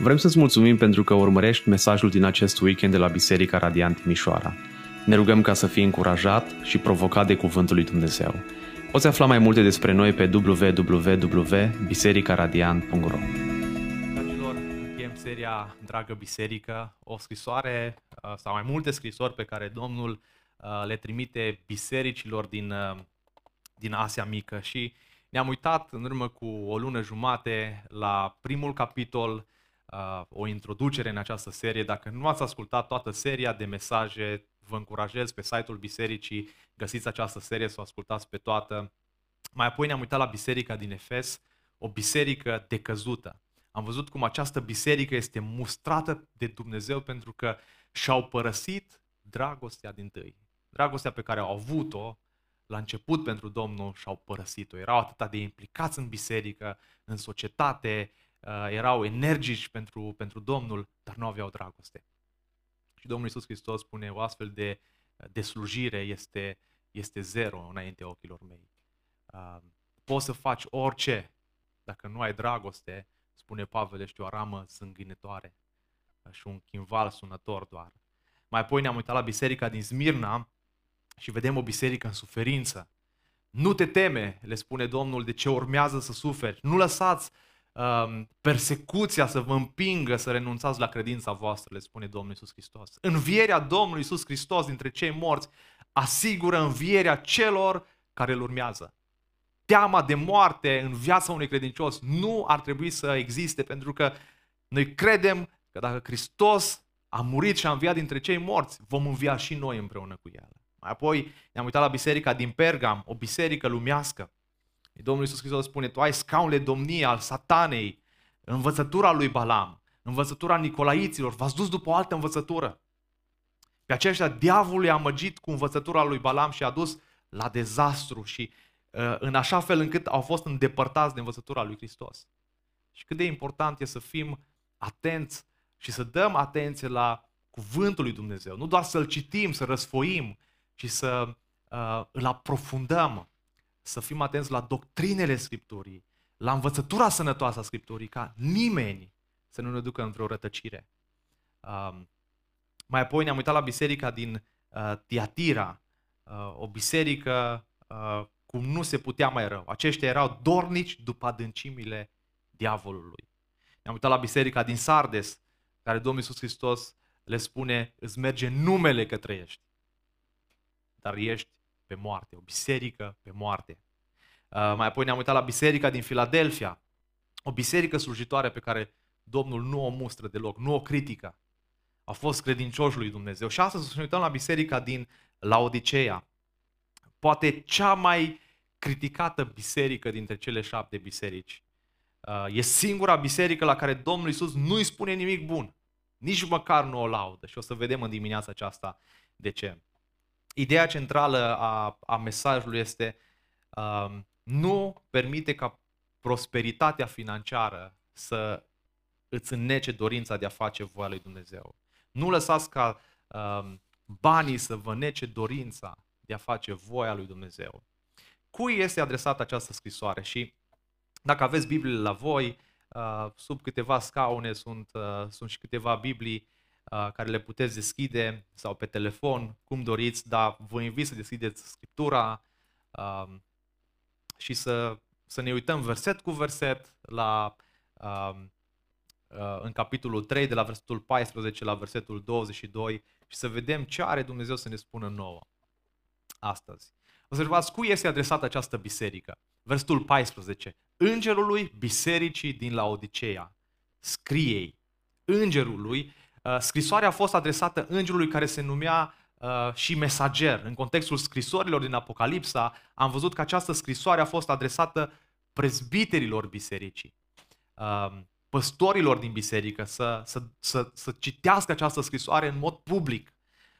Vrem să-ți mulțumim pentru că urmărești mesajul din acest weekend de la Biserica Radiant Mișoara. Ne rugăm ca să fii încurajat și provocat de Cuvântul lui Dumnezeu. Poți afla mai multe despre noi pe www.bisericaradiant.ro Dragilor, încheiem seria Dragă Biserică, o scrisoare uh, sau mai multe scrisori pe care Domnul uh, le trimite bisericilor din, uh, din Asia Mică și ne-am uitat în urmă cu o lună jumate la primul capitol uh, o introducere în această serie. Dacă nu ați ascultat toată seria de mesaje, vă încurajez pe site-ul bisericii, găsiți această serie să o ascultați pe toată. Mai apoi ne-am uitat la biserica din Efes, o biserică decăzută. Am văzut cum această biserică este mustrată de Dumnezeu pentru că și-au părăsit dragostea din tâi. Dragostea pe care au avut-o la început pentru Domnul și-au părăsit-o. Erau atât de implicați în biserică, în societate, uh, erau energici pentru, pentru Domnul, dar nu aveau dragoste. Și Domnul Iisus Hristos spune o astfel de, de slujire este, este zero înainte ochilor mei. Uh, poți să faci orice, dacă nu ai dragoste, spune Pavel, ești o ramă zângânătoare și un chimval sunător doar. Mai apoi ne-am uitat la biserica din Smirna și vedem o biserică în suferință. Nu te teme, le spune Domnul, de ce urmează să suferi. Nu lăsați um, persecuția să vă împingă să renunțați la credința voastră, le spune Domnul Isus Hristos. Învierea Domnului Isus Hristos dintre cei morți asigură învierea celor care îl urmează. Teama de moarte în viața unui credincios nu ar trebui să existe pentru că noi credem că dacă Hristos a murit și a înviat dintre cei morți, vom învia și noi împreună cu El. Mai apoi ne-am uitat la biserica din Pergam, o biserică lumească. Domnul Iisus Hristos spune, tu ai scaunele domniei al satanei, învățătura lui Balam, învățătura Nicolaiților, v-ați dus după o altă învățătură. Pe aceștia diavolul i-a măgit cu învățătura lui Balam și a dus la dezastru și uh, în așa fel încât au fost îndepărtați de învățătura lui Hristos. Și cât de important e să fim atenți și să dăm atenție la cuvântul lui Dumnezeu. Nu doar să-l citim, să răsfoim, ci să uh, îl aprofundăm, să fim atenți la doctrinele Scripturii, la învățătura sănătoasă a Scripturii, ca nimeni să nu ne ducă în vreo rătăcire. Uh, mai apoi ne-am uitat la biserica din uh, Tiatira, uh, o biserică uh, cum nu se putea mai rău. Aceștia erau dornici după adâncimile diavolului. Ne-am uitat la biserica din Sardes, care Domnul Iisus Hristos le spune, îți merge numele că trăiești dar ești pe moarte, o biserică pe moarte. Uh, mai apoi ne-am uitat la biserica din Filadelfia, o biserică slujitoare pe care Domnul nu o mustră deloc, nu o critică. A fost credincioși lui Dumnezeu. Și astăzi să ne uităm la biserica din Laodiceea. Poate cea mai criticată biserică dintre cele șapte biserici. Uh, e singura biserică la care Domnul Isus nu îi spune nimic bun. Nici măcar nu o laudă. Și o să vedem în dimineața aceasta de ce. Ideea centrală a, a mesajului este um, nu permite ca prosperitatea financiară să îți înnece dorința de a face voia lui Dumnezeu. Nu lăsați ca um, banii să vă nece dorința de a face voia lui Dumnezeu. Cui este adresată această scrisoare? Și dacă aveți Bibliile la voi, uh, sub câteva scaune sunt, uh, sunt și câteva Biblii Uh, care le puteți deschide sau pe telefon, cum doriți, dar vă invit să deschideți Scriptura um, și să, să ne uităm verset cu verset la, um, uh, în capitolul 3, de la versetul 14 la versetul 22 și să vedem ce are Dumnezeu să ne spună nouă astăzi. Observați cui este adresată această biserică. Versetul 14. Îngerului bisericii din Laodiceea. Scriei. Îngerului Uh, scrisoarea a fost adresată îngerului care se numea uh, și mesager. În contextul scrisorilor din Apocalipsa am văzut că această scrisoare a fost adresată prezbiterilor bisericii, uh, păstorilor din biserică, să, să, să, să citească această scrisoare în mod public.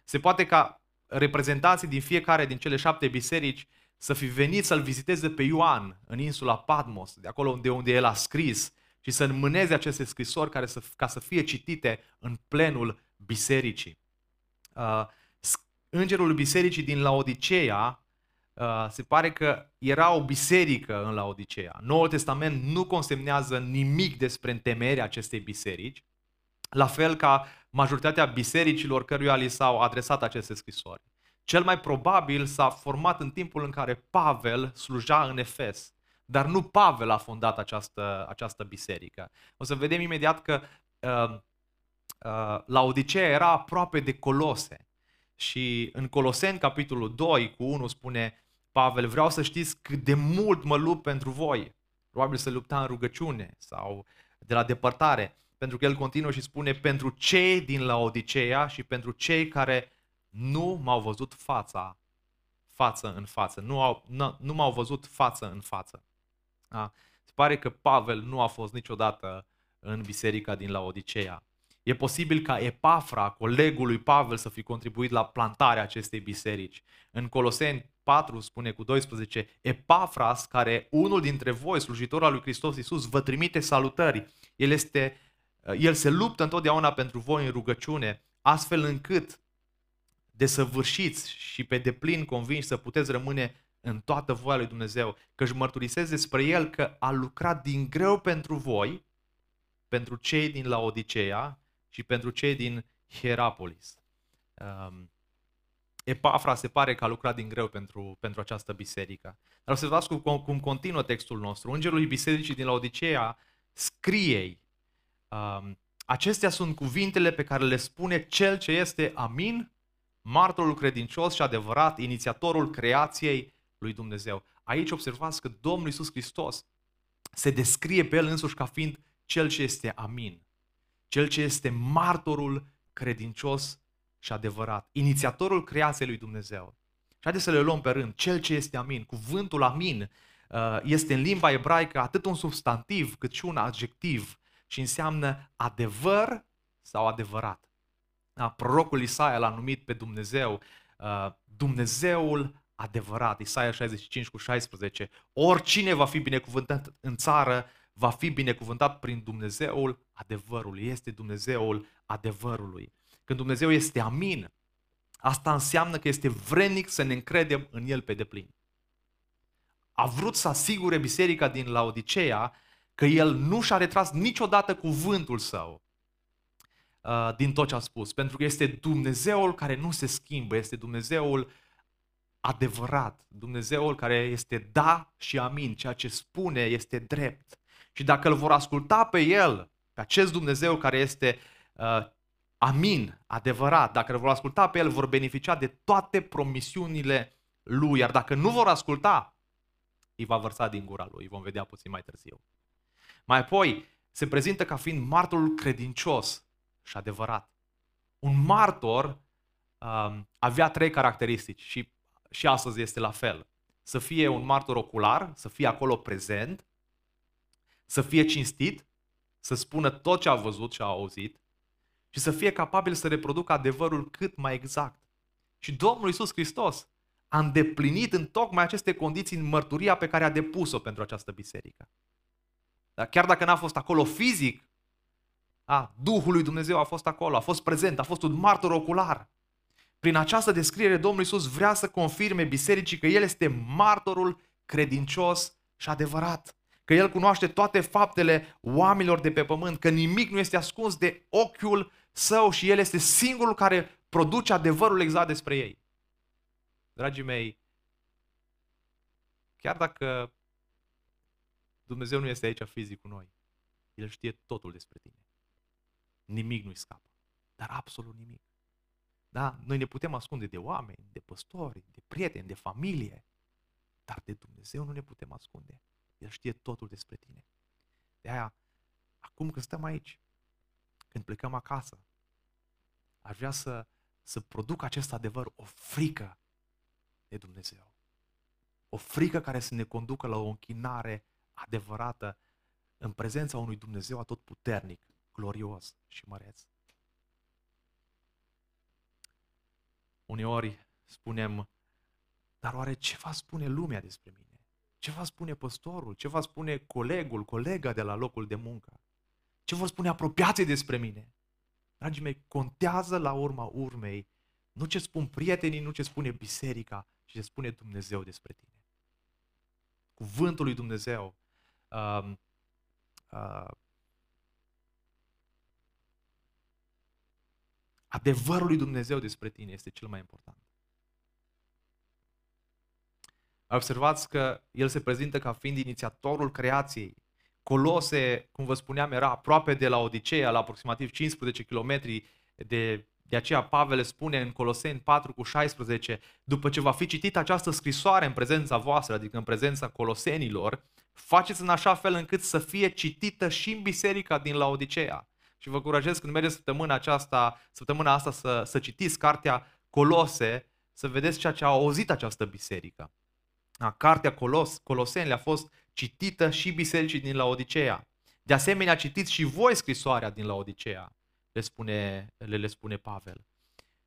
Se poate ca reprezentanții din fiecare din cele șapte biserici să fi venit să-l viziteze pe Ioan în insula Patmos, de acolo unde, unde el a scris și să înmâneze aceste scrisori care să, ca să fie citite în plenul bisericii. Uh, îngerul bisericii din Laodiceea Uh, se pare că era o biserică în Laodicea. Noul Testament nu consemnează nimic despre întemeierea acestei biserici, la fel ca majoritatea bisericilor căruia li s-au adresat aceste scrisori. Cel mai probabil s-a format în timpul în care Pavel sluja în Efes, dar nu Pavel a fondat această, această biserică. O să vedem imediat că uh, uh, Laodicea era aproape de Colose. Și în Coloseni, capitolul 2, cu 1, spune Pavel, vreau să știți cât de mult mă lupt pentru voi. Probabil să lupta în rugăciune sau de la depărtare. Pentru că el continuă și spune, pentru cei din Laodicea și pentru cei care nu m-au văzut fața, față în față. Nu, au, nu, nu m-au văzut față în față. Da? Se pare că Pavel nu a fost niciodată în biserica din Laodicea. E posibil ca Epafra, colegul lui Pavel, să fi contribuit la plantarea acestei biserici. În Coloseni 4 spune cu 12, Epafras, care unul dintre voi, slujitor al lui Hristos Iisus, vă trimite salutări. El, este, el se luptă întotdeauna pentru voi în rugăciune, astfel încât desăvârșiți și pe deplin convinși să puteți rămâne în toată voia lui Dumnezeu, că își mărturisesc despre El că a lucrat din greu pentru voi, pentru cei din Laodicea și pentru cei din Hierapolis. Um, Epafra se pare că a lucrat din greu pentru, pentru această biserică. Dar observați cum, cum continuă textul nostru. Îngerul bisericii din Laodicea scrie um, Acestea sunt cuvintele pe care le spune cel ce este amin, martorul credincios și adevărat, inițiatorul creației lui Dumnezeu. Aici observați că Domnul Iisus Hristos se descrie pe El însuși ca fiind cel ce este amin, cel ce este martorul credincios și adevărat, inițiatorul creației lui Dumnezeu. Și haideți să le luăm pe rând. Cel ce este amin, cuvântul amin, uh, este în limba ebraică atât un substantiv cât și un adjectiv și înseamnă adevăr sau adevărat. Da, prorocul Isaia l-a numit pe Dumnezeu uh, Dumnezeul adevărat. Isaia 65 cu 16. Oricine va fi binecuvântat în țară, va fi binecuvântat prin Dumnezeul adevărului. Este Dumnezeul adevărului. Când Dumnezeu este amin, asta înseamnă că este vrednic să ne încredem în El pe deplin. A vrut să asigure biserica din Laodicea că El nu și-a retras niciodată cuvântul Său uh, din tot ce a spus. Pentru că este Dumnezeul care nu se schimbă, este Dumnezeul adevărat, Dumnezeul care este da și amin, ceea ce spune este drept. Și dacă îl vor asculta pe El, pe acest Dumnezeu care este uh, amin, adevărat, dacă îl vor asculta pe El, vor beneficia de toate promisiunile Lui. Iar dacă nu vor asculta, îi va vărsa din gura Lui. Vom vedea puțin mai târziu. Mai apoi, se prezintă ca fiind martorul credincios și adevărat. Un martor um, avea trei caracteristici și, și astăzi este la fel. Să fie un martor ocular, să fie acolo prezent, să fie cinstit, să spună tot ce a văzut și a auzit și să fie capabil să reproducă adevărul cât mai exact. Și Domnul Isus Hristos a îndeplinit în tocmai aceste condiții în mărturia pe care a depus-o pentru această biserică. Dar chiar dacă n-a fost acolo fizic, a, Duhul lui Dumnezeu a fost acolo, a fost prezent, a fost un martor ocular. Prin această descriere, Domnul Isus vrea să confirme bisericii că El este martorul credincios și adevărat. Că El cunoaște toate faptele oamenilor de pe pământ, că nimic nu este ascuns de ochiul său și El este singurul care produce adevărul exact despre ei. Dragii mei, chiar dacă Dumnezeu nu este aici fizic cu noi, El știe totul despre tine. Nimic nu-i scapă. Dar absolut nimic. Da? Noi ne putem ascunde de oameni, de păstori, de prieteni, de familie, dar de Dumnezeu nu ne putem ascunde. El știe totul despre tine. De aia, acum când stăm aici, când plecăm acasă, aș vrea să, să produc acest adevăr, o frică de Dumnezeu. O frică care să ne conducă la o închinare adevărată în prezența unui Dumnezeu atotputernic, glorios și măreț. Uneori spunem, dar oare ce va spune lumea despre mine? Ce va spune păstorul? Ce va spune colegul, colega de la locul de muncă? Ce vor spune apropiații despre mine? Dragii mei, contează la urma urmei nu ce spun prietenii, nu ce spune biserica, și se spune Dumnezeu despre tine. Cuvântul lui Dumnezeu. Uh, uh, adevărul lui Dumnezeu despre tine este cel mai important. Observați că el se prezintă ca fiind inițiatorul creației. Colose, cum vă spuneam, era aproape de la Odiseea, la aproximativ 15 km de, de aceea Pavel spune în Coloseni 4 cu 16, după ce va fi citit această scrisoare în prezența voastră, adică în prezența colosenilor, faceți în așa fel încât să fie citită și în biserica din Laodicea. Și vă curajez când mergeți săptămâna aceasta, săptămâna asta să, să citiți cartea Colose, să vedeți ceea ce a auzit această biserică. A, cartea Colos, Coloseni a fost citită și bisericii din Laodicea. De asemenea, citiți și voi scrisoarea din Laodicea, le spune, le, le spune Pavel.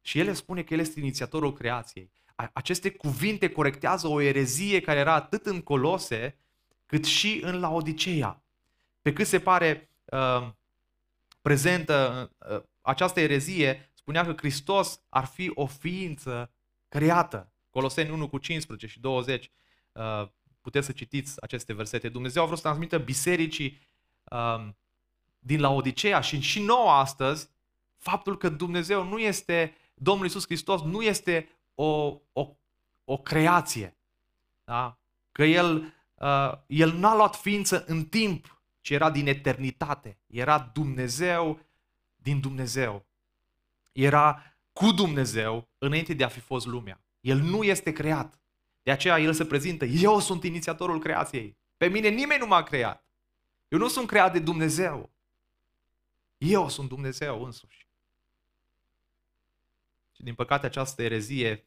Și el le spune că el este inițiatorul creației. Aceste cuvinte corectează o erezie care era atât în Colose, cât și în Laodicea. Pe cât se pare uh, prezentă uh, această erezie, spunea că Hristos ar fi o ființă creată. Coloseni 1 cu 15 și 20 Uh, puteți să citiți aceste versete. Dumnezeu a vrut să transmită bisericii um, din Laodicea și și nouă astăzi faptul că Dumnezeu nu este, Domnul Iisus Hristos nu este o, o, o creație. Da? Că El, uh, El n-a luat ființă în timp, ci era din eternitate. Era Dumnezeu din Dumnezeu. Era cu Dumnezeu înainte de a fi fost lumea. El nu este creat. De aceea el se prezintă, eu sunt inițiatorul creației. Pe mine nimeni nu m-a creat. Eu nu sunt creat de Dumnezeu. Eu sunt Dumnezeu însuși. Și din păcate această erezie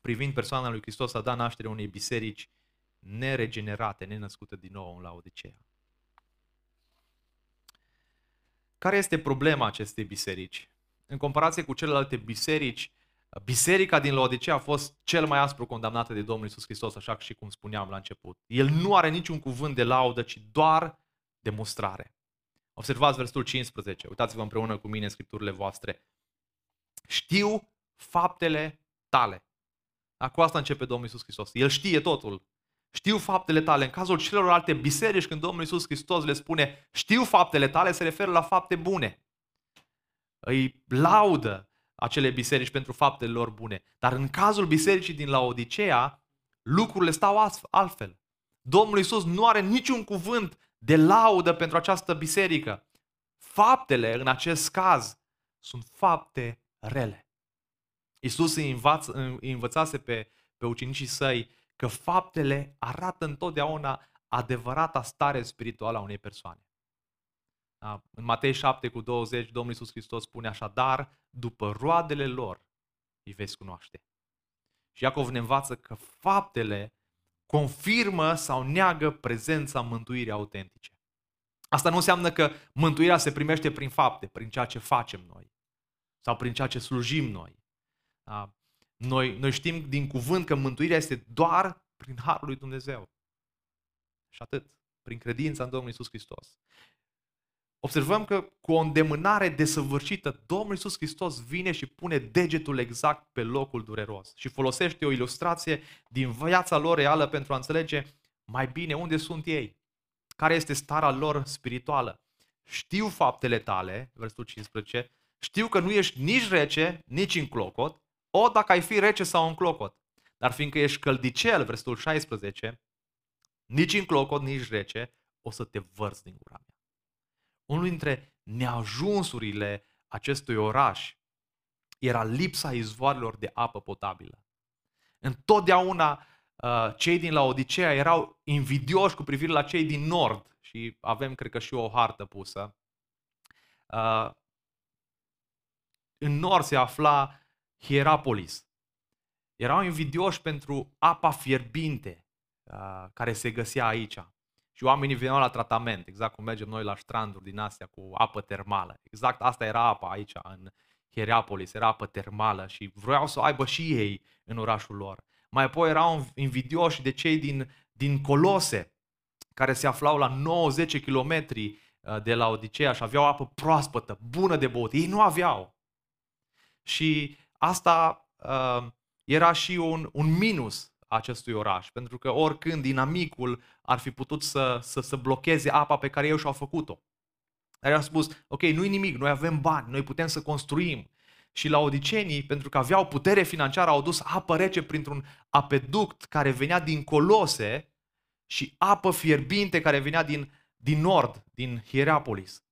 privind persoana lui Hristos a dat naștere unei biserici neregenerate, nenăscute din nou în Laodicea. Care este problema acestei biserici? În comparație cu celelalte biserici, Biserica din Laodicea a fost cel mai aspru condamnată de Domnul Isus Hristos, așa și cum spuneam la început. El nu are niciun cuvânt de laudă, ci doar demonstrare. Observați versetul 15. Uitați-vă împreună cu mine în scripturile voastre. Știu faptele tale. Da, cu asta începe Domnul Isus Hristos. El știe totul. Știu faptele tale. În cazul celorlalte biserici, când Domnul Isus Hristos le spune știu faptele tale, se referă la fapte bune. Îi laudă, acele biserici pentru faptele lor bune. Dar în cazul bisericii din Laodicea, lucrurile stau altfel. Domnul Isus nu are niciun cuvânt de laudă pentru această biserică. Faptele, în acest caz, sunt fapte rele. Isus îi, învață, îi învățase pe, pe ucenicii săi că faptele arată întotdeauna adevărata stare spirituală a unei persoane. Da? În Matei 7 cu 20, Domnul Iisus Hristos spune așadar, după roadele lor îi veți cunoaște. Și Iacov ne învață că faptele confirmă sau neagă prezența mântuirii autentice. Asta nu înseamnă că mântuirea se primește prin fapte, prin ceea ce facem noi sau prin ceea ce slujim noi. Da? Noi, noi știm din cuvânt că mântuirea este doar prin Harul lui Dumnezeu. Și atât, prin credința în Domnul Isus Hristos observăm că cu o îndemânare desăvârșită, Domnul Iisus Hristos vine și pune degetul exact pe locul dureros și folosește o ilustrație din viața lor reală pentru a înțelege mai bine unde sunt ei, care este starea lor spirituală. Știu faptele tale, versetul 15, știu că nu ești nici rece, nici în clocot, o dacă ai fi rece sau în clocot. Dar fiindcă ești căldicel, versetul 16, nici în clocot, nici rece, o să te vărți din gura mea unul dintre neajunsurile acestui oraș era lipsa izvoarelor de apă potabilă. Întotdeauna uh, cei din Laodicea erau invidioși cu privire la cei din nord și avem, cred că, și o hartă pusă. Uh, în nord se afla Hierapolis. Erau invidioși pentru apa fierbinte uh, care se găsea aici. Și oamenii veneau la tratament, exact cum mergem noi la stranduri din Asia cu apă termală. Exact asta era apa aici în Hierapolis, era apă termală și vroiau să o aibă și ei în orașul lor. Mai apoi erau invidioși de cei din, din Colose, care se aflau la 9-10 km uh, de la Odiseea și aveau apă proaspătă, bună de băut. Ei nu aveau. Și asta uh, era și un, un minus a acestui oraș, pentru că oricând dinamicul ar fi putut să, să, să blocheze apa pe care ei și-au făcut-o. Dar i-au spus, ok, nu-i nimic, noi avem bani, noi putem să construim. Și la odicenii, pentru că aveau putere financiară, au dus apă rece printr-un apeduct care venea din Colose și apă fierbinte care venea din, din nord, din Hierapolis.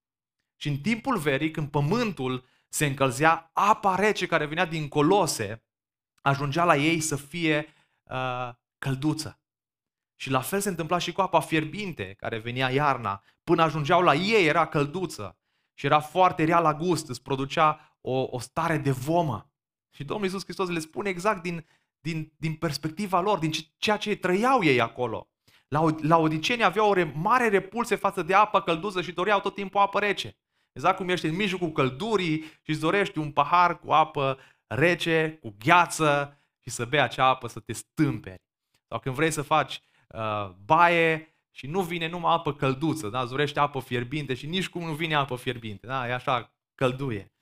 Și în timpul verii, când pământul se încălzea, apa rece care venea din Colose ajungea la ei să fie uh, călduță. Și la fel se întâmpla și cu apa fierbinte care venea iarna. Până ajungeau la ei era călduță și era foarte rea la gust, îți producea o, o stare de vomă. Și Domnul Iisus Hristos le spune exact din, din, din perspectiva lor, din ceea ce trăiau ei acolo. La, la Odiceni aveau o mare repulse față de apă călduță și doreau tot timpul apă rece. Exact cum ești în mijlocul căldurii și îți dorești un pahar cu apă rece, cu gheață și să bei acea apă să te stâmperi. Sau când vrei să faci uh, baie și nu vine numai apă călduță, da? Zurește apă fierbinte și nici cum nu vine apă fierbinte, da? E așa călduie.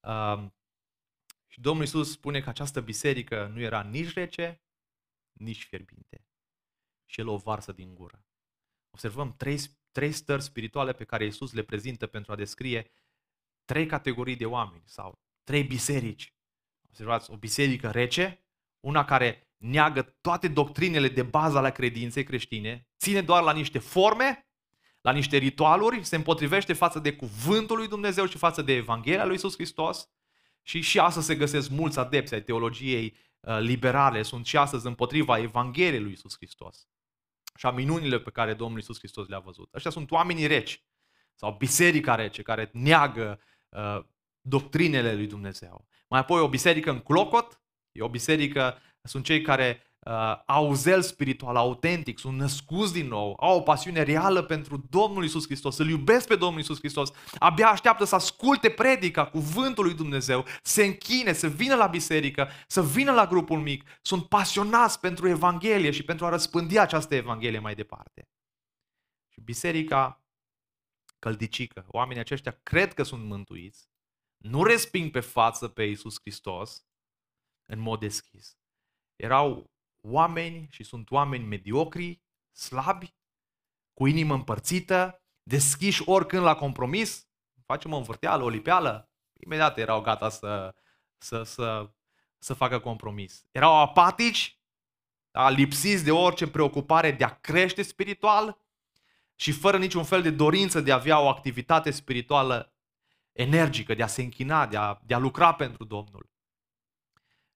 Uh, și Domnul Iisus spune că această biserică nu era nici rece, nici fierbinte. Și El o varsă din gură. Observăm trei, trei stări spirituale pe care Iisus le prezintă pentru a descrie trei categorii de oameni sau trei biserici. Observați, o biserică rece, una care neagă toate doctrinele de bază ale credinței creștine, ține doar la niște forme, la niște ritualuri, se împotrivește față de cuvântul lui Dumnezeu și față de Evanghelia lui Isus Hristos. Și și astăzi se găsesc mulți adepți ai teologiei uh, liberale, sunt și astăzi împotriva Evangheliei lui Isus Hristos. Și a minunile pe care Domnul Isus Hristos le-a văzut. Ăștia sunt oamenii reci sau biserica rece care neagă uh, doctrinele lui Dumnezeu. Mai apoi o biserică în clocot, e o biserică sunt cei care uh, au zel spiritual, autentic, sunt născuți din nou, au o pasiune reală pentru Domnul Isus Hristos, îl iubesc pe Domnul Isus Hristos, abia așteaptă să asculte predica, cuvântul lui Dumnezeu, se închine, să vină la biserică, să vină la grupul mic, sunt pasionați pentru Evanghelie și pentru a răspândi această Evanghelie mai departe. Și biserica căldicică, oamenii aceștia cred că sunt mântuiți, nu resping pe față pe Isus Hristos în mod deschis erau oameni și sunt oameni mediocri, slabi, cu inimă împărțită, deschiși oricând la compromis, facem o învârteală, o lipeală, imediat erau gata să, să, să, să facă compromis. Erau apatici, da, lipsiți de orice preocupare de a crește spiritual și fără niciun fel de dorință de a avea o activitate spirituală energică, de a se închina, de a, de a lucra pentru Domnul.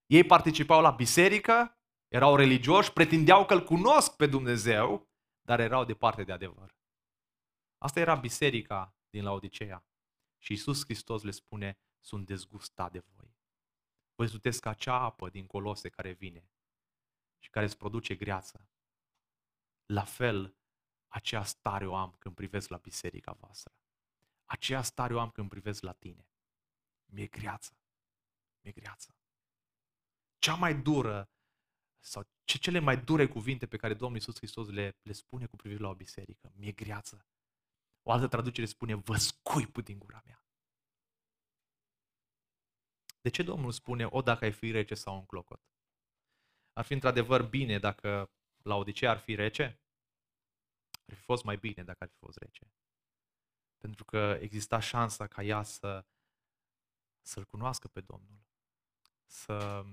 Ei participau la biserică, erau religioși, pretindeau că îl cunosc pe Dumnezeu, dar erau departe de adevăr. Asta era biserica din Laodicea. Și Isus Hristos le spune, sunt dezgustat de voi. Voi sunteți ca acea apă din colose care vine și care îți produce greață. La fel, aceea stare o am când privesc la biserica voastră. Aceea stare o am când privesc la tine. Mi-e greață. Mi-e greață cea mai dură sau ce cele mai dure cuvinte pe care Domnul Iisus Hristos le, le spune cu privire la o biserică. Mi-e greață. O altă traducere spune, vă scuip din gura mea. De ce Domnul spune, o dacă ai fi rece sau un clocot? Ar fi într-adevăr bine dacă la Odisea ar fi rece? Ar fi fost mai bine dacă ar fi fost rece. Pentru că exista șansa ca ea să, să-L cunoască pe Domnul, să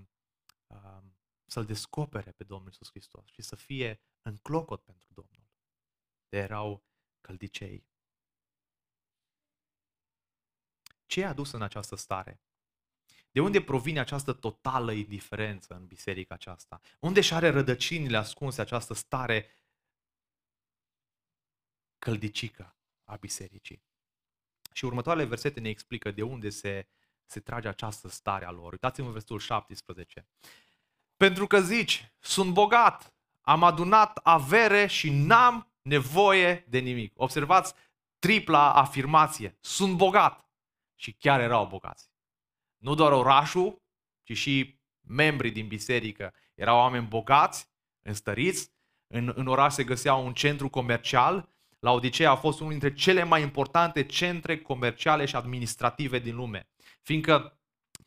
Um, să-L descopere pe Domnul Iisus Hristos și să fie în clocot pentru Domnul. De erau căldicei. Ce a adus în această stare? De unde provine această totală indiferență în biserica aceasta? Unde și are rădăcinile ascunse această stare căldicică a bisericii? Și următoarele versete ne explică de unde se, se trage această stare a lor. Uitați-vă în versetul 17. Pentru că zici, sunt bogat, am adunat avere și n-am nevoie de nimic. Observați tripla afirmație. Sunt bogat. Și chiar erau bogați. Nu doar orașul, ci și membrii din biserică erau oameni bogați, înstăriți. În, în oraș se găsea un centru comercial. La Odisea a fost unul dintre cele mai importante centre comerciale și administrative din lume. Fiindcă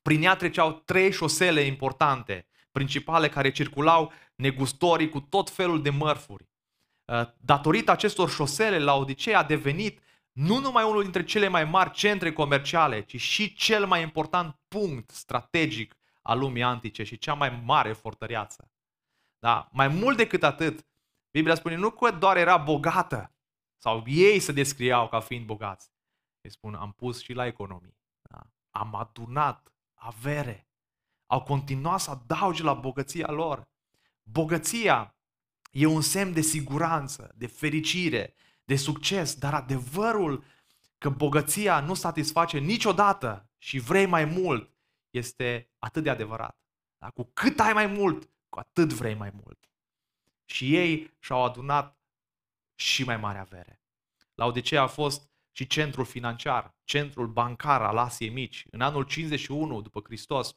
prin ea treceau trei șosele importante principale care circulau negustorii cu tot felul de mărfuri. Uh, datorită acestor șosele, la Odisea a devenit nu numai unul dintre cele mai mari centre comerciale, ci și cel mai important punct strategic al lumii antice și cea mai mare fortăreață. Da? Mai mult decât atât, Biblia spune nu că doar era bogată, sau ei se descriau ca fiind bogați. Îi spun, am pus și la economie. Da? Am adunat avere. Au continuat să adauge la bogăția lor. Bogăția e un semn de siguranță, de fericire, de succes, dar adevărul că bogăția nu satisface niciodată și vrei mai mult este atât de adevărat. Da? Cu cât ai mai mult, cu atât vrei mai mult. Și ei și-au adunat și mai mare avere. La Odisea a fost și centrul financiar, centrul bancar al Asiei Mici. În anul 51 după Hristos,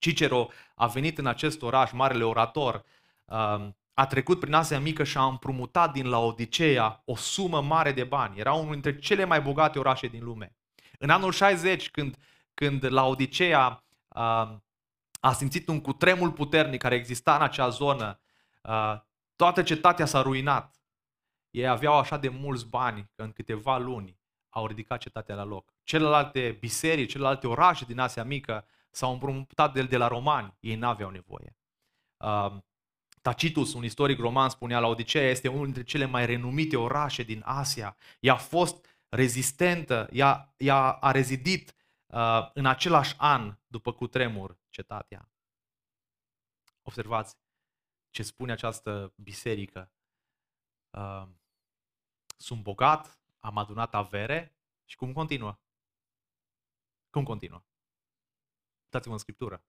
Cicero a venit în acest oraș, marele orator, um, a trecut prin Asia Mică și a împrumutat din Laodicea o sumă mare de bani. Era unul dintre cele mai bogate orașe din lume. În anul 60, când, când Laodicea uh, a simțit un cutremul puternic care exista în acea zonă, uh, toată cetatea s-a ruinat. Ei aveau așa de mulți bani că în câteva luni au ridicat cetatea la loc. Celelalte biserici, celelalte orașe din Asia Mică s-au împrumutat de, de la romani. Ei n-aveau nevoie. Uh, Tacitus, un istoric roman, spunea la Odiseea, este unul dintre cele mai renumite orașe din Asia. Ea a fost rezistentă, ea, ea a rezidit uh, în același an după cutremur cetatea. Observați ce spune această biserică. Uh, sunt bogat, am adunat avere și cum continuă? Cum continuă? Uitați-vă în Scriptură.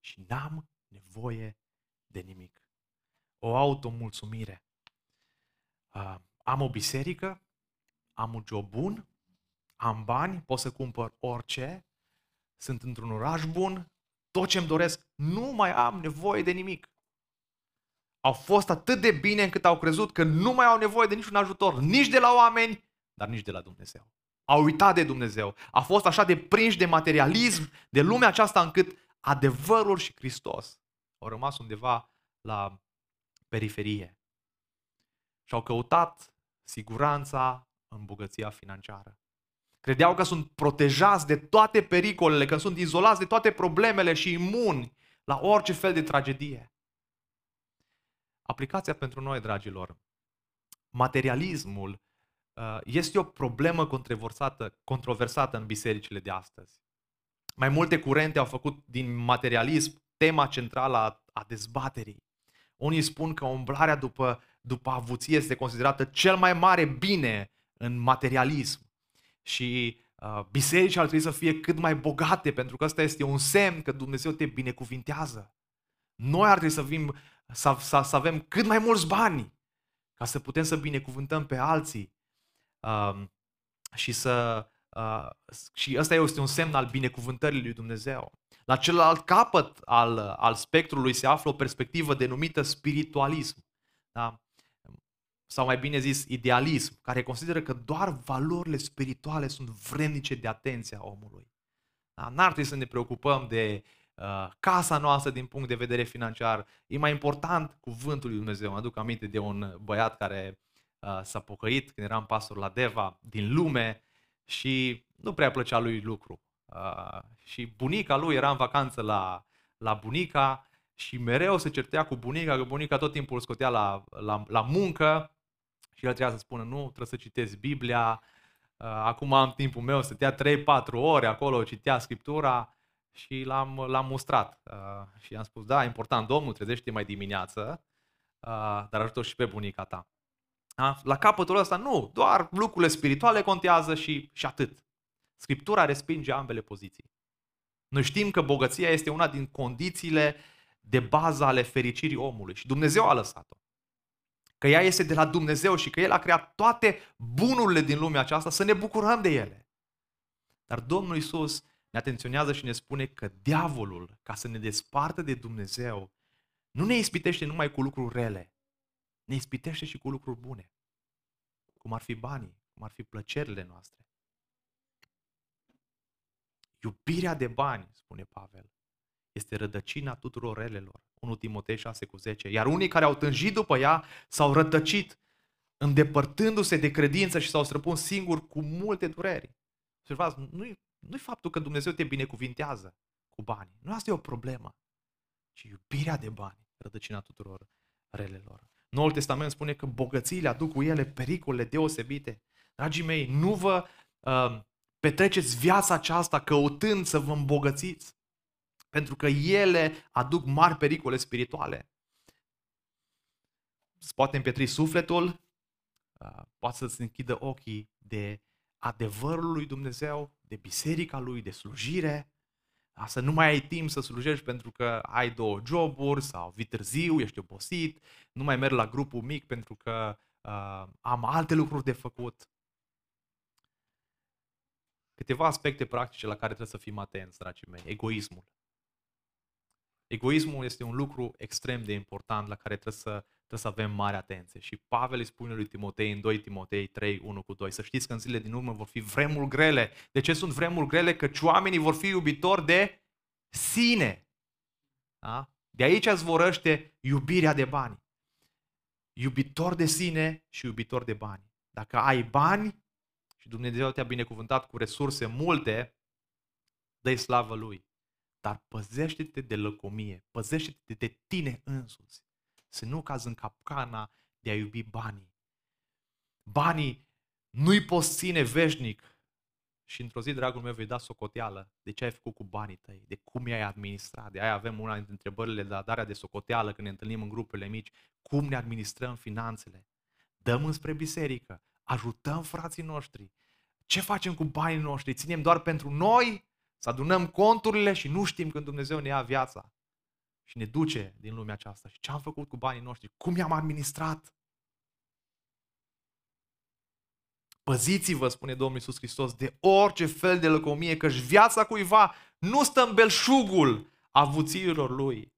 Și n-am nevoie de nimic. O automulțumire. Uh, am o biserică, am un job bun, am bani, pot să cumpăr orice, sunt într-un oraș bun, tot ce îmi doresc, nu mai am nevoie de nimic. Au fost atât de bine încât au crezut că nu mai au nevoie de niciun ajutor, nici de la oameni, dar nici de la Dumnezeu. Au uitat de Dumnezeu. A fost așa de prinși de materialism, de lumea aceasta, încât adevărul și Hristos au rămas undeva la periferie. Și au căutat siguranța în bogăția financiară. Credeau că sunt protejați de toate pericolele, că sunt izolați de toate problemele și imuni la orice fel de tragedie. Aplicația pentru noi, dragilor, materialismul uh, este o problemă controversată, controversată în bisericile de astăzi. Mai multe curente au făcut din materialism tema centrală a, a dezbaterii. Unii spun că umblarea după, după avuție este considerată cel mai mare bine în materialism. Și uh, bisericile ar trebui să fie cât mai bogate, pentru că ăsta este un semn că Dumnezeu te binecuvintează. Noi ar trebui să, vim, să, să, să avem cât mai mulți bani ca să putem să binecuvântăm pe alții. Uh, și să uh, și ăsta este un semn al binecuvântării lui Dumnezeu. La celălalt capăt al, al spectrului se află o perspectivă denumită spiritualism. Da? Sau mai bine zis, idealism, care consideră că doar valorile spirituale sunt vrednice de atenția omului. Da? N-ar trebui să ne preocupăm de uh, casa noastră din punct de vedere financiar. E mai important cuvântul lui Dumnezeu. Mă aduc aminte de un băiat care uh, s-a pocăit când eram pastor la Deva din lume și nu prea plăcea lui lucru. Uh, și bunica lui era în vacanță la, la bunica și mereu se certea cu bunica, că bunica tot timpul îl scotea la, la, la muncă și el trebuia să spună, nu, trebuie să citesc Biblia, uh, acum am timpul meu, stătea 3-4 ore acolo, citea Scriptura și l-am, l-am mustrat. Uh, și i-am spus, da, important, Domnul, trezește mai dimineață, dar ajută și pe bunica ta. La capătul ăsta, nu, doar lucrurile spirituale contează și, și atât. Scriptura respinge ambele poziții. Noi știm că bogăția este una din condițiile de bază ale fericirii omului și Dumnezeu a lăsat-o. Că ea este de la Dumnezeu și că El a creat toate bunurile din lumea aceasta să ne bucurăm de ele. Dar Domnul Isus ne atenționează și ne spune că diavolul, ca să ne despartă de Dumnezeu, nu ne ispitește numai cu lucruri rele, ne ispitește și cu lucruri bune, cum ar fi banii, cum ar fi plăcerile noastre. Iubirea de bani, spune Pavel, este rădăcina tuturor relelor. 1 Timotei 6 cu 10. Iar unii care au tânjit după ea s-au rătăcit, îndepărtându-se de credință și s-au străpun singuri cu multe dureri. Observați, nu-i, nu-i faptul că Dumnezeu te binecuvintează cu bani. Nu asta e o problemă, ci iubirea de bani, rădăcina tuturor relelor. Noul Testament spune că bogățiile aduc cu ele pericole deosebite. Dragii mei, nu vă uh, petreceți viața aceasta căutând să vă îmbogățiți, pentru că ele aduc mari pericole spirituale. Îți poate împietri sufletul, uh, poate să-ți închidă ochii de adevărul lui Dumnezeu, de biserica lui, de slujire, da? Să nu mai ai timp să slujești pentru că ai două joburi sau vii târziu, ești obosit, nu mai merg la grupul mic pentru că uh, am alte lucruri de făcut. Câteva aspecte practice la care trebuie să fim atenți, dragii mei. Egoismul. Egoismul este un lucru extrem de important la care trebuie să, trebuie să avem mare atenție. Și Pavel îi spune lui Timotei în 2 Timotei 3, 1 cu 2, să știți că în zilele din urmă vor fi vremuri grele. De ce sunt vremuri grele? Căci oamenii vor fi iubitori de sine. Da? De aici îți vorăște iubirea de bani. Iubitor de sine și iubitor de bani. Dacă ai bani și Dumnezeu te-a binecuvântat cu resurse multe, dă slavă Lui. Dar păzește-te de lăcomie, păzește-te de tine însuți. Să nu cazi în capcana de a iubi banii. Banii nu-i poți ține veșnic. Și într-o zi, dragul meu, vei da socoteală de ce ai făcut cu banii tăi, de cum i-ai administrat. De aia avem una dintre întrebările de la darea de socoteală când ne întâlnim în grupele mici. Cum ne administrăm finanțele? Dăm înspre biserică, ajutăm frații noștri. Ce facem cu banii noștri? Ținem doar pentru noi să adunăm conturile și nu știm când Dumnezeu ne ia viața și ne duce din lumea aceasta. Și ce am făcut cu banii noștri? Cum i-am administrat? Păziți-vă, spune Domnul Iisus Hristos, de orice fel de lăcomie, căci viața cuiva nu stă în belșugul avuțiilor lui.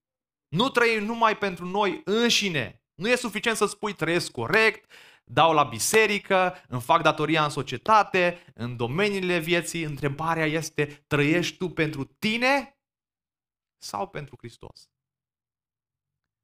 Nu trăim numai pentru noi înșine. Nu e suficient să spui trăiesc corect, dau la biserică, îmi fac datoria în societate, în domeniile vieții. Întrebarea este, trăiești tu pentru tine sau pentru Hristos?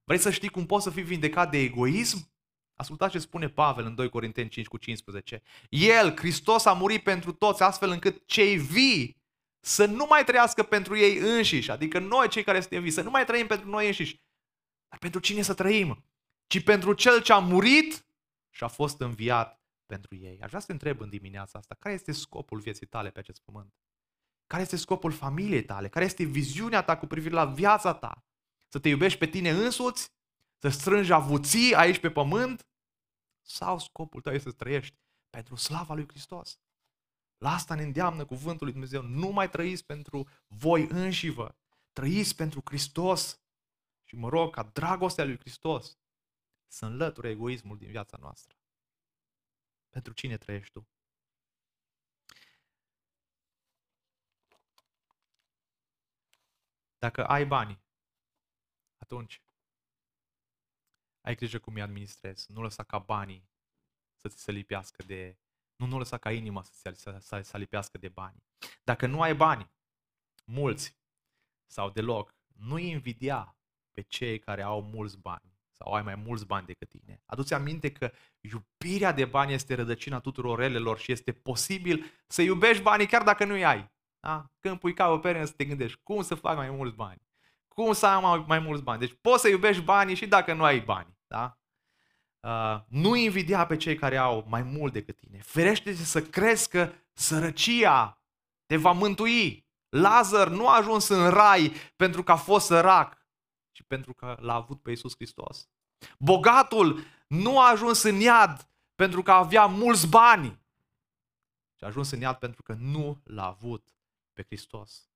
Vrei să știi cum poți să fii vindecat de egoism? Ascultați ce spune Pavel în 2 Corinteni 5 cu 15. El, Hristos, a murit pentru toți astfel încât cei vii să nu mai trăiască pentru ei înșiși, adică noi cei care suntem vii, să nu mai trăim pentru noi înșiși, dar pentru cine să trăim? Ci pentru Cel ce a murit și a fost înviat pentru ei. Aș vrea să te întreb în dimineața asta, care este scopul vieții tale pe acest pământ? Care este scopul familiei tale? Care este viziunea ta cu privire la viața ta? Să te iubești pe tine însuți? Să strângi avuții aici pe pământ? Sau scopul tău este să trăiești pentru slava lui Hristos? La asta ne îndeamnă cuvântul lui Dumnezeu. Nu mai trăiți pentru voi înșivă. Trăiți pentru Hristos. Și mă rog ca dragostea lui Hristos să înlăture egoismul din viața noastră. Pentru cine trăiești tu? Dacă ai bani, atunci ai grijă cum îi administrezi. Nu lăsa ca banii să ți se lipească de... Nu, nu lăsa ca inima să se să, să, să lipească de bani. Dacă nu ai bani, mulți sau deloc, nu invidia pe cei care au mulți bani sau ai mai mulți bani decât tine. Aduți aminte că iubirea de bani este rădăcina tuturor relelor și este posibil să iubești banii chiar dacă nu-i ai. Da? Când pui ca o pere să te gândești cum să fac mai mulți bani. Cum să am mai, mai mulți bani. Deci poți să iubești banii și dacă nu ai bani. Da? Uh, nu invidia pe cei care au mai mult decât tine. Ferește-te să crezi că sărăcia te va mântui. Lazar nu a ajuns în rai pentru că a fost sărac, ci pentru că l-a avut pe Iisus Hristos. Bogatul nu a ajuns în iad pentru că avea mulți bani, ci a ajuns în iad pentru că nu l-a avut pe Hristos.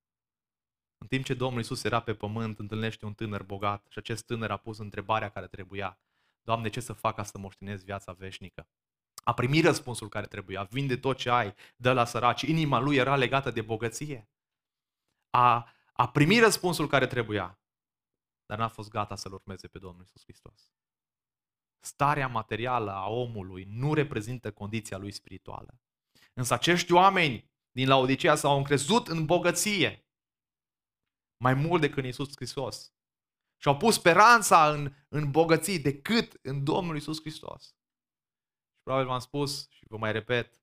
În timp ce Domnul Iisus era pe pământ, întâlnește un tânăr bogat și acest tânăr a pus întrebarea care trebuia. Doamne, ce să fac ca să moștenesc viața veșnică? A primit răspunsul care trebuia, vinde tot ce ai, dă la săraci. Inima lui era legată de bogăție. A, a primit răspunsul care trebuia, dar n-a fost gata să-L urmeze pe Domnul Isus Hristos. Starea materială a omului nu reprezintă condiția lui spirituală. Însă acești oameni din Laodicea s-au încrezut în bogăție. mai mult decât în Iisus Hristos. Și au pus speranța în, în bogății decât în Domnul Iisus Hristos. Și probabil v-am spus și vă mai repet,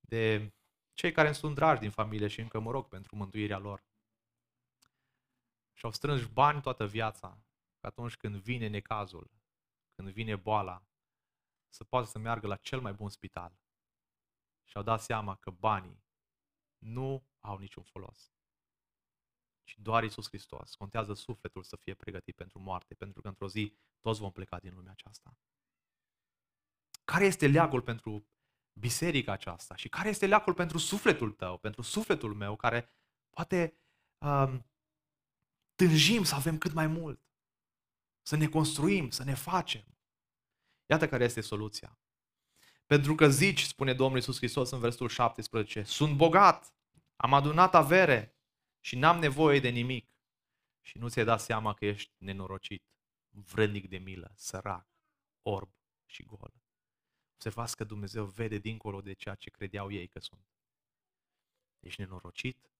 de cei care îmi sunt dragi din familie și încă mă rog pentru mântuirea lor. Și au strâns bani toată viața, că atunci când vine necazul, când vine boala, să poată să meargă la cel mai bun spital. Și au dat seama că banii nu au niciun folos. Și doar Isus Hristos contează sufletul să fie pregătit pentru moarte, pentru că într-o zi toți vom pleca din lumea aceasta. Care este leagul pentru biserica aceasta și care este leacul pentru sufletul tău, pentru sufletul meu, care poate um, tânjim să avem cât mai mult, să ne construim, să ne facem. Iată care este soluția. Pentru că zici, spune Domnul Iisus Hristos în versetul 17, sunt bogat, am adunat avere și n-am nevoie de nimic. Și nu ți-ai dat seama că ești nenorocit, vrednic de milă, sărac, orb și gol. Observați că Dumnezeu vede dincolo de ceea ce credeau ei că sunt. Ești nenorocit?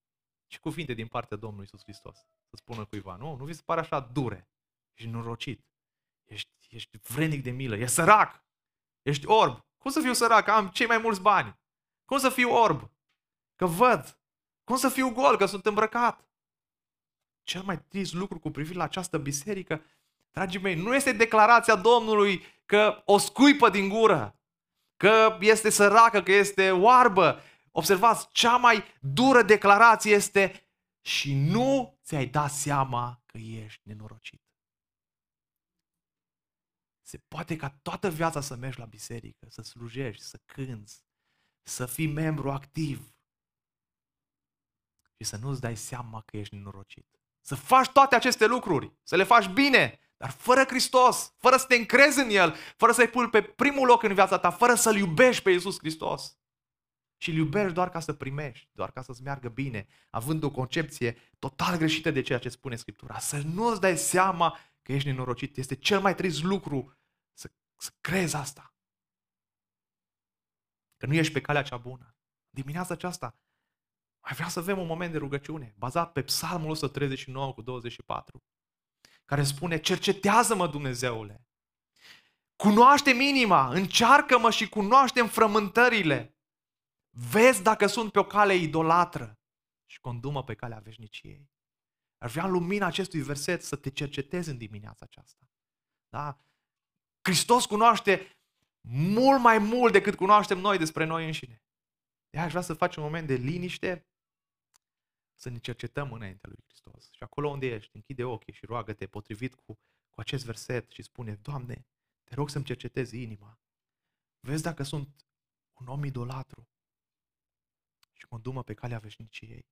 Ce cuvinte din partea Domnului Iisus Hristos? Să spună cuiva, nu? Nu vi se pare așa dure? Ești nenorocit. Ești, ești vrednic de milă. Ești sărac. Ești orb. Cum să fiu sărac? Am cei mai mulți bani. Cum să fiu orb? Că văd. Cum să fiu gol? Că sunt îmbrăcat. Cel mai trist lucru cu privire la această biserică, dragii mei, nu este declarația Domnului că o scuipă din gură că este săracă, că este oarbă. Observați, cea mai dură declarație este și nu ți-ai dat seama că ești nenorocit. Se poate ca toată viața să mergi la biserică, să slujești, să cânți, să fii membru activ și să nu-ți dai seama că ești nenorocit. Să faci toate aceste lucruri, să le faci bine, dar fără Hristos, fără să te încrezi în El, fără să-i pui pe primul loc în viața ta, fără să-L iubești pe Iisus Hristos. Și îl iubești doar ca să primești, doar ca să-ți meargă bine, având o concepție total greșită de ceea ce spune Scriptura. Să nu-ți dai seama că ești nenorocit. Este cel mai trist lucru să, să crezi asta. Că nu ești pe calea cea bună. Dimineața aceasta mai vreau să avem un moment de rugăciune, bazat pe Psalmul 139 cu 24 care spune, cercetează-mă Dumnezeule, cunoaște minima, încearcă-mă și cunoaște frământările, vezi dacă sunt pe o cale idolatră și condumă pe calea veșniciei. Ar vrea în lumina acestui verset să te cercetezi în dimineața aceasta. Da? Hristos cunoaște mult mai mult decât cunoaștem noi despre noi înșine. De aș vrea să facem un moment de liniște să ne cercetăm înaintea lui Hristos. Și acolo unde ești, închide ochii și roagă-te potrivit cu, cu acest verset și spune, Doamne, te rog să-mi cercetezi inima. Vezi dacă sunt un om idolatru și condumă pe calea veșniciei.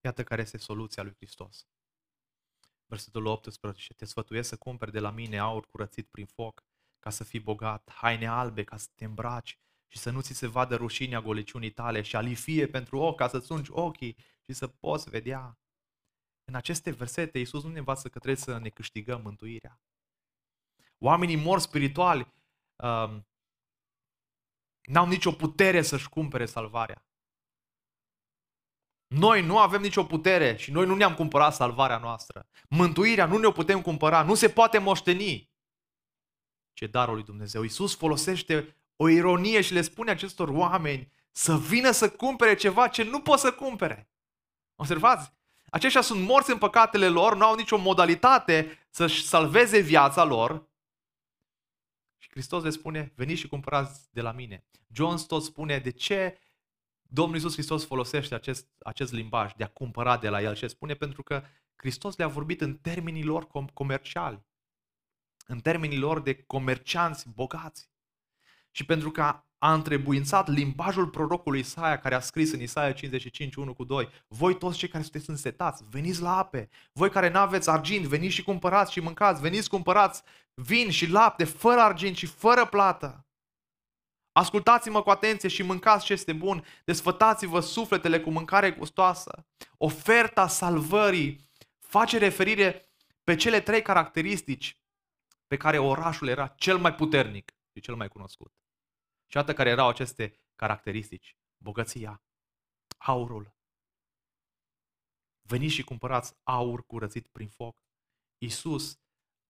Iată care este soluția lui Hristos. Versetul 18. Te sfătuiesc să cumperi de la mine aur curățit prin foc, ca să fii bogat, haine albe ca să te îmbraci și să nu ți se vadă rușinea goliciunii tale și alifie pentru ochi ca să-ți ungi ochii și să poți vedea. În aceste versete, Iisus nu ne învață că trebuie să ne câștigăm mântuirea. Oamenii mor spirituali um, n-au nicio putere să-și cumpere salvarea. Noi nu avem nicio putere și noi nu ne-am cumpărat salvarea noastră. Mântuirea nu ne-o putem cumpăra, nu se poate moșteni. Ce darul lui Dumnezeu. Iisus folosește o ironie și le spune acestor oameni să vină să cumpere ceva ce nu pot să cumpere. Observați? Aceștia sunt morți în păcatele lor, nu au nicio modalitate să-și salveze viața lor. Și Hristos le spune, veniți și cumpărați de la mine. John Stott spune, de ce Domnul Iisus Hristos folosește acest, acest limbaj de a cumpăra de la El și spune pentru că Hristos le-a vorbit în termenii lor com- comerciali, în termenii lor de comercianți bogați. Și pentru că a întrebuințat limbajul prorocului Isaia care a scris în Isaia 55, 1 cu 2 Voi toți cei care sunteți însetați, veniți la ape. Voi care nu aveți argint, veniți și cumpărați și mâncați. Veniți cumpărați vin și lapte fără argint și fără plată. Ascultați-mă cu atenție și mâncați ce este bun, desfătați-vă sufletele cu mâncare gustoasă. Oferta salvării face referire pe cele trei caracteristici pe care orașul era cel mai puternic și cel mai cunoscut. Și iată care erau aceste caracteristici. Bogăția, aurul. Veniți și cumpărați aur curățit prin foc. Isus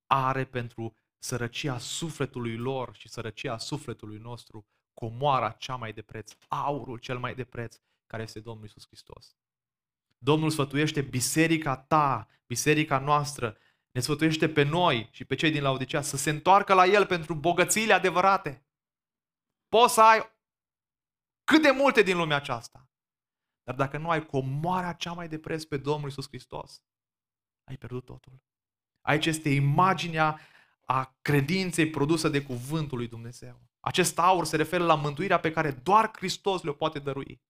are pentru sărăcia sufletului lor și sărăcia sufletului nostru comoara cea mai de preț, aurul cel mai de preț, care este Domnul Isus Hristos. Domnul sfătuiește biserica ta, biserica noastră, ne sfătuiește pe noi și pe cei din Laodicea să se întoarcă la El pentru bogățiile adevărate. Poți să ai cât de multe din lumea aceasta. Dar dacă nu ai comoarea cea mai de preț pe Domnul Isus Hristos, ai pierdut totul. Aici este imaginea a credinței produsă de cuvântul lui Dumnezeu. Acest aur se referă la mântuirea pe care doar Hristos le-o poate dărui.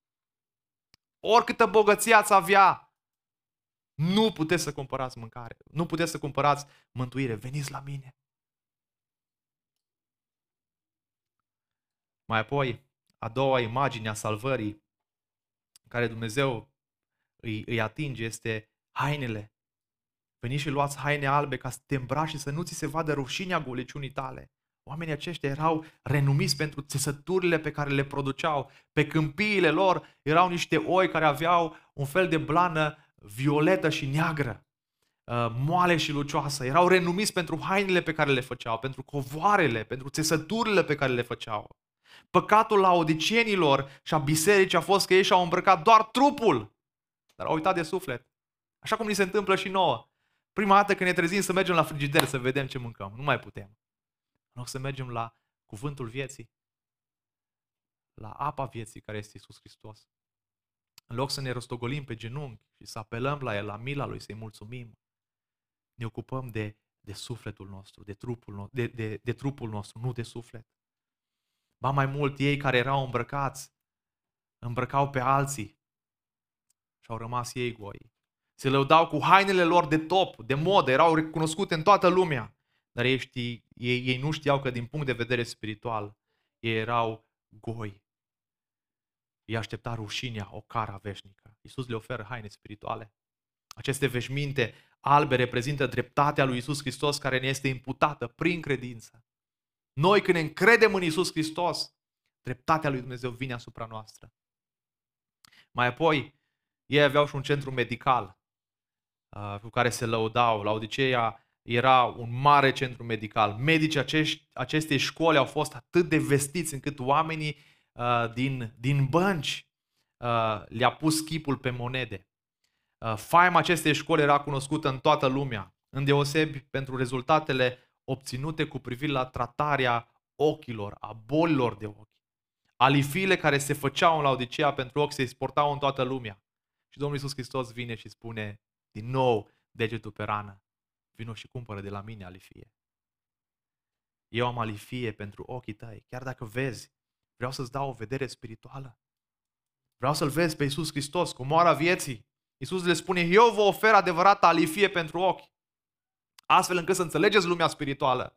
Oricâtă bogăție ați avea, nu puteți să cumpărați mâncare, nu puteți să cumpărați mântuire. Veniți la mine. Mai apoi, a doua imagine a salvării în care Dumnezeu îi, îi atinge este hainele. Veniți și luați haine albe ca să te îmbraci și să nu ți se vadă rușinea goliciunii tale. Oamenii aceștia erau renumiți pentru țesăturile pe care le produceau. Pe câmpiile lor erau niște oi care aveau un fel de blană violetă și neagră, uh, moale și lucioasă. Erau renumiți pentru hainele pe care le făceau, pentru covoarele, pentru țesăturile pe care le făceau. Păcatul la odicienilor și a bisericii a fost că ei și-au îmbrăcat doar trupul, dar au uitat de suflet. Așa cum ni se întâmplă și nouă. Prima dată când ne trezim să mergem la frigider să vedem ce mâncăm. Nu mai putem. În loc să mergem la cuvântul vieții, la apa vieții care este Isus Hristos. În loc să ne rostogolim pe genunchi și să apelăm la El, la mila Lui, să-i mulțumim, ne ocupăm de, de sufletul nostru, de trupul, nostru, de, de, de trupul nostru, nu de suflet. Ba mai mult, ei care erau îmbrăcați, îmbrăcau pe alții și au rămas ei goi. Se lăudau cu hainele lor de top, de modă, erau recunoscute în toată lumea. Dar ei, știi, ei, ei nu știau că din punct de vedere spiritual ei erau goi. Ei aștepta rușinea, o cara veșnică. Iisus le oferă haine spirituale. Aceste veșminte albe reprezintă dreptatea lui Iisus Hristos care ne este imputată prin credință. Noi când ne încredem în Iisus Hristos, dreptatea lui Dumnezeu vine asupra noastră. Mai apoi, ei aveau și un centru medical uh, cu care se lăudau. La Odiseea era un mare centru medical. Medicii acești, acestei școli au fost atât de vestiți încât oamenii uh, din, din bănci uh, le-a pus chipul pe monede. Uh, faima acestei școli era cunoscută în toată lumea, îndeosebi pentru rezultatele obținute cu privire la tratarea ochilor, a bolilor de ochi. Alifiile care se făceau în Laodicea pentru ochi se exportau în toată lumea. Și Domnul Iisus Hristos vine și spune din nou degetul pe rană. Vino și cumpără de la mine alifie. Eu am alifie pentru ochii tăi. Chiar dacă vezi, vreau să-ți dau o vedere spirituală. Vreau să-L vezi pe Iisus Hristos cu moara vieții. Iisus le spune, eu vă ofer adevărata alifie pentru ochi. Astfel încât să înțelegeți lumea spirituală.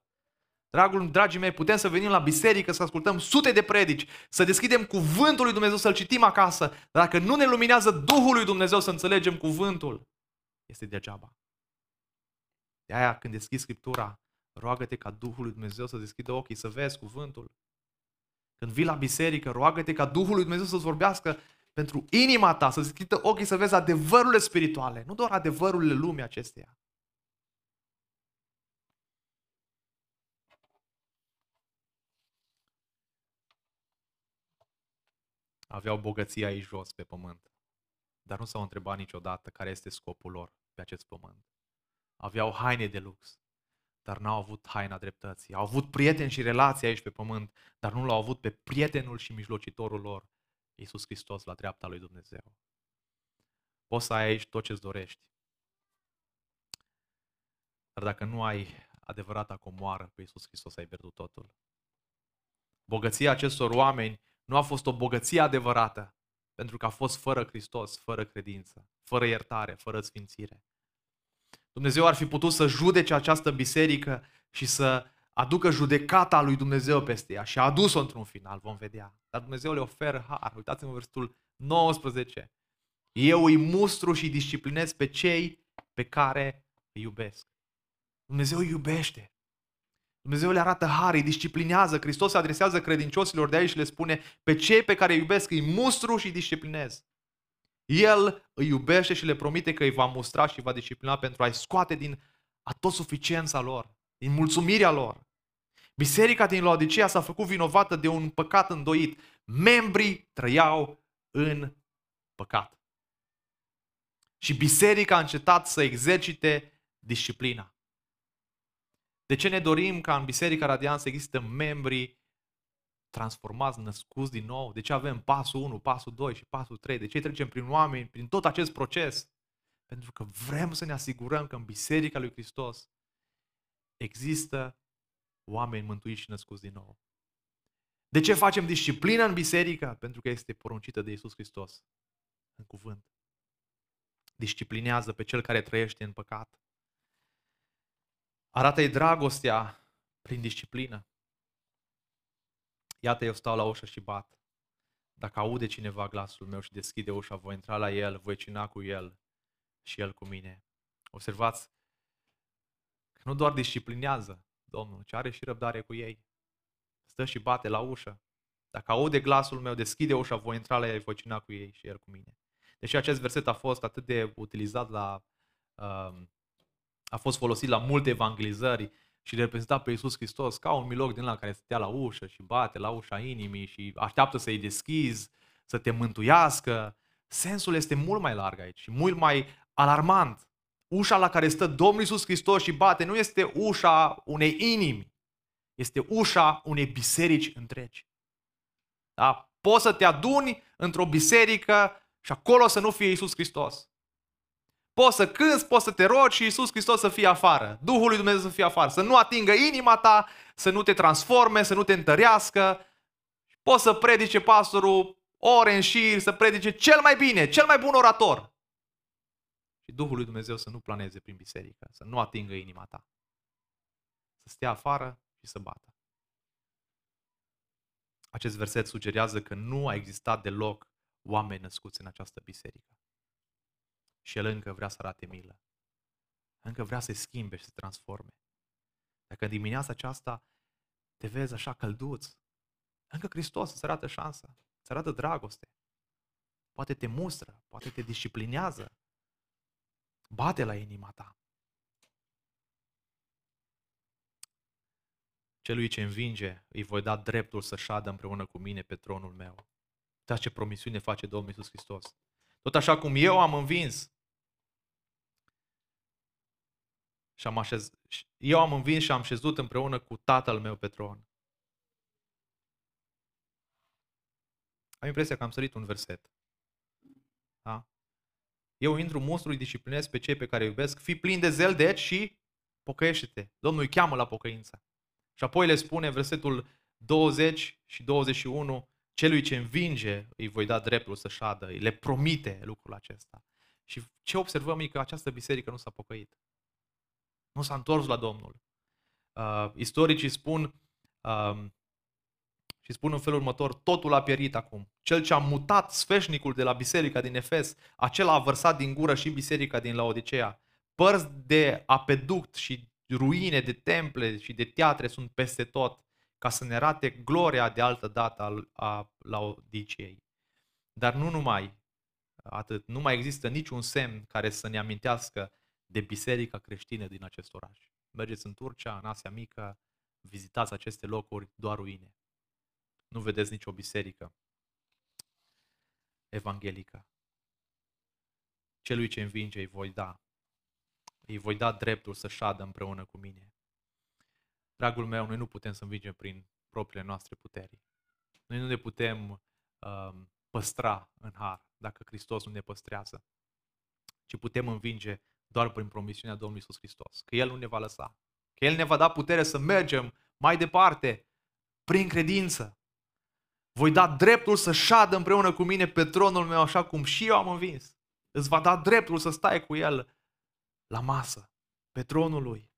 Dragul, dragii mei, putem să venim la biserică, să ascultăm sute de predici, să deschidem cuvântul lui Dumnezeu, să-l citim acasă. Dacă nu ne luminează Duhul lui Dumnezeu să înțelegem cuvântul, este degeaba. De aia când deschizi Scriptura, roagă-te ca Duhul lui Dumnezeu să deschidă ochii, să vezi cuvântul. Când vii la biserică, roagă-te ca Duhul lui Dumnezeu să-ți vorbească pentru inima ta, să deschidă ochii să vezi adevărurile spirituale, nu doar adevărurile lumii acesteia. Aveau bogăția aici jos pe pământ, dar nu s-au întrebat niciodată care este scopul lor pe acest pământ. Aveau haine de lux, dar n-au avut haina dreptății. Au avut prieteni și relații aici pe pământ, dar nu l-au avut pe prietenul și mijlocitorul lor, Iisus Hristos, la dreapta lui Dumnezeu. Poți să ai aici tot ce-ți dorești. Dar dacă nu ai adevărata comoară pe Iisus Hristos, ai pierdut totul. Bogăția acestor oameni nu a fost o bogăție adevărată, pentru că a fost fără Hristos, fără credință, fără iertare, fără sfințire. Dumnezeu ar fi putut să judece această biserică și să aducă judecata lui Dumnezeu peste ea și a adus-o într-un final, vom vedea. Dar Dumnezeu le oferă har. Uitați-vă versetul 19. Eu îi mustru și disciplinez pe cei pe care îi iubesc. Dumnezeu îi iubește. Dumnezeu le arată har, îi disciplinează. Hristos se adresează credincioșilor de aici și le spune pe cei pe care îi iubesc îi mustru și îi disciplinez. El îi iubește și le promite că îi va mustra și îi va disciplina pentru a-i scoate din suficiența lor, din mulțumirea lor. Biserica din Laodicea s-a făcut vinovată de un păcat îndoit. Membrii trăiau în păcat. Și biserica a încetat să exercite disciplina. De ce ne dorim ca în Biserica Radiant să există membri transformați, născuți din nou? De ce avem pasul 1, pasul 2 și pasul 3? De ce trecem prin oameni, prin tot acest proces? Pentru că vrem să ne asigurăm că în Biserica lui Hristos există oameni mântuiți și născuți din nou. De ce facem disciplină în biserică? Pentru că este poruncită de Isus Hristos în cuvânt. Disciplinează pe cel care trăiește în păcat. Arată-i dragostea prin disciplină. Iată, eu stau la ușă și bat. Dacă aude cineva glasul meu și deschide ușa, voi intra la el, voi cina cu el și el cu mine. Observați că nu doar disciplinează Domnul, ci are și răbdare cu ei. Stă și bate la ușă. Dacă aude glasul meu, deschide ușa, voi intra la el, voi cina cu ei și el cu mine. Deși acest verset a fost atât de utilizat la um, a fost folosit la multe evangelizări și reprezenta pe Iisus Hristos ca un miloc din la care stătea la ușă și bate la ușa inimii și așteaptă să-i deschizi, să te mântuiască. Sensul este mult mai larg aici și mult mai alarmant. Ușa la care stă Domnul Iisus Hristos și bate nu este ușa unei inimi, este ușa unei biserici întregi. Da? Poți să te aduni într-o biserică și acolo să nu fie Iisus Hristos. Poți să cânți, poți să te rogi și Iisus Hristos să fie afară. Duhul lui Dumnezeu să fie afară. Să nu atingă inima ta, să nu te transforme, să nu te întărească. Poți să predice pastorul ore în șir, să predice cel mai bine, cel mai bun orator. Și Duhul lui Dumnezeu să nu planeze prin biserică, să nu atingă inima ta. Să stea afară și să bată. Acest verset sugerează că nu a existat deloc oameni născuți în această biserică. Și el încă vrea să arate milă. Încă vrea să se schimbe și să se transforme. Dacă în dimineața aceasta te vezi așa călduț, încă Hristos îți arată șansa, îți arată dragoste. Poate te mustră, poate te disciplinează. Bate la inima ta. Celui ce învinge, îi voi da dreptul să șadă împreună cu mine pe tronul meu. Uitați ce promisiune face Domnul Iisus Hristos. Tot așa cum eu am învins, și am așez... eu am învins și am șezut împreună cu tatăl meu pe tron. Am impresia că am sărit un verset. Da? Eu intru monstru, îi disciplinez pe cei pe care îi iubesc, fii plin de zel, deci, și pocăiește-te. Domnul îi cheamă la pocăință. Și apoi le spune versetul 20 și 21, celui ce învinge îi voi da dreptul să șadă, îi le promite lucrul acesta. Și ce observăm e că această biserică nu s-a pocăit. Nu s-a întors la Domnul. Uh, istoricii spun uh, și spun în felul următor, totul a pierit acum. Cel ce a mutat sfeșnicul de la biserica din Efes, acela a vărsat din gură și biserica din Laodicea. Părți de apeduct și ruine de temple și de teatre sunt peste tot, ca să ne arate gloria de altă dată a Laodicei. Dar nu numai atât, nu mai există niciun semn care să ne amintească de biserica creștină din acest oraș. Mergeți în Turcia, în Asia Mică, vizitați aceste locuri, doar ruine. Nu vedeți nicio biserică evanghelică. Celui ce învinge îi voi da. Îi voi da dreptul să șadă împreună cu mine. Dragul meu, noi nu putem să învingem prin propriile noastre puteri. Noi nu ne putem uh, păstra în har dacă Hristos nu ne păstrează, ci putem învinge doar prin promisiunea Domnului Isus Hristos. Că El nu ne va lăsa. Că El ne va da putere să mergem mai departe prin credință. Voi da dreptul să șadă împreună cu mine pe tronul meu așa cum și eu am învins. Îți va da dreptul să stai cu El la masă, pe tronul Lui.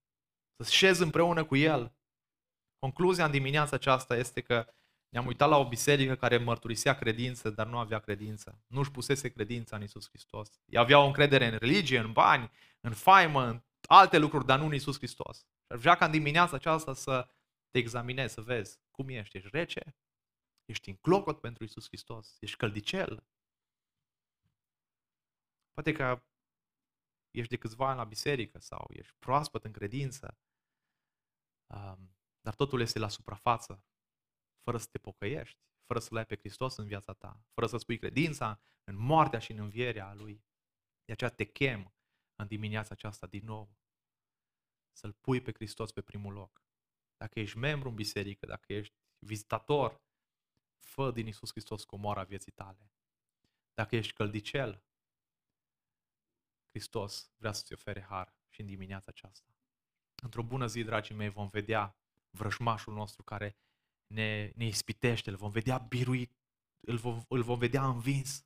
Să șezi împreună cu El. Concluzia în dimineața aceasta este că ne-am uitat la o biserică care mărturisea credință, dar nu avea credință. Nu își pusese credința în Isus Hristos. Ei aveau încredere în religie, în bani, în faimă, în alte lucruri, dar nu în Isus Hristos. Și Și vrea ca în dimineața aceasta să te examinezi, să vezi cum ești. Ești rece? Ești în clocot pentru Isus Hristos? Ești căldicel? Poate că ești de câțiva ani la biserică sau ești proaspăt în credință, um, dar totul este la suprafață, fără să te pocăiești, fără să-L ai pe Hristos în viața ta, fără să spui credința în moartea și în învierea Lui. De aceea te chem în dimineața aceasta din nou să-L pui pe Hristos pe primul loc. Dacă ești membru în biserică, dacă ești vizitator, fă din Isus Hristos comoara vieții tale. Dacă ești căldicel, Hristos vrea să-ți ofere har și în dimineața aceasta. Într-o bună zi, dragii mei, vom vedea vrăjmașul nostru care ne, ne ispitește, îl vom vedea biruit, îl vom, îl vom vedea învins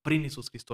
prin Isus Hristos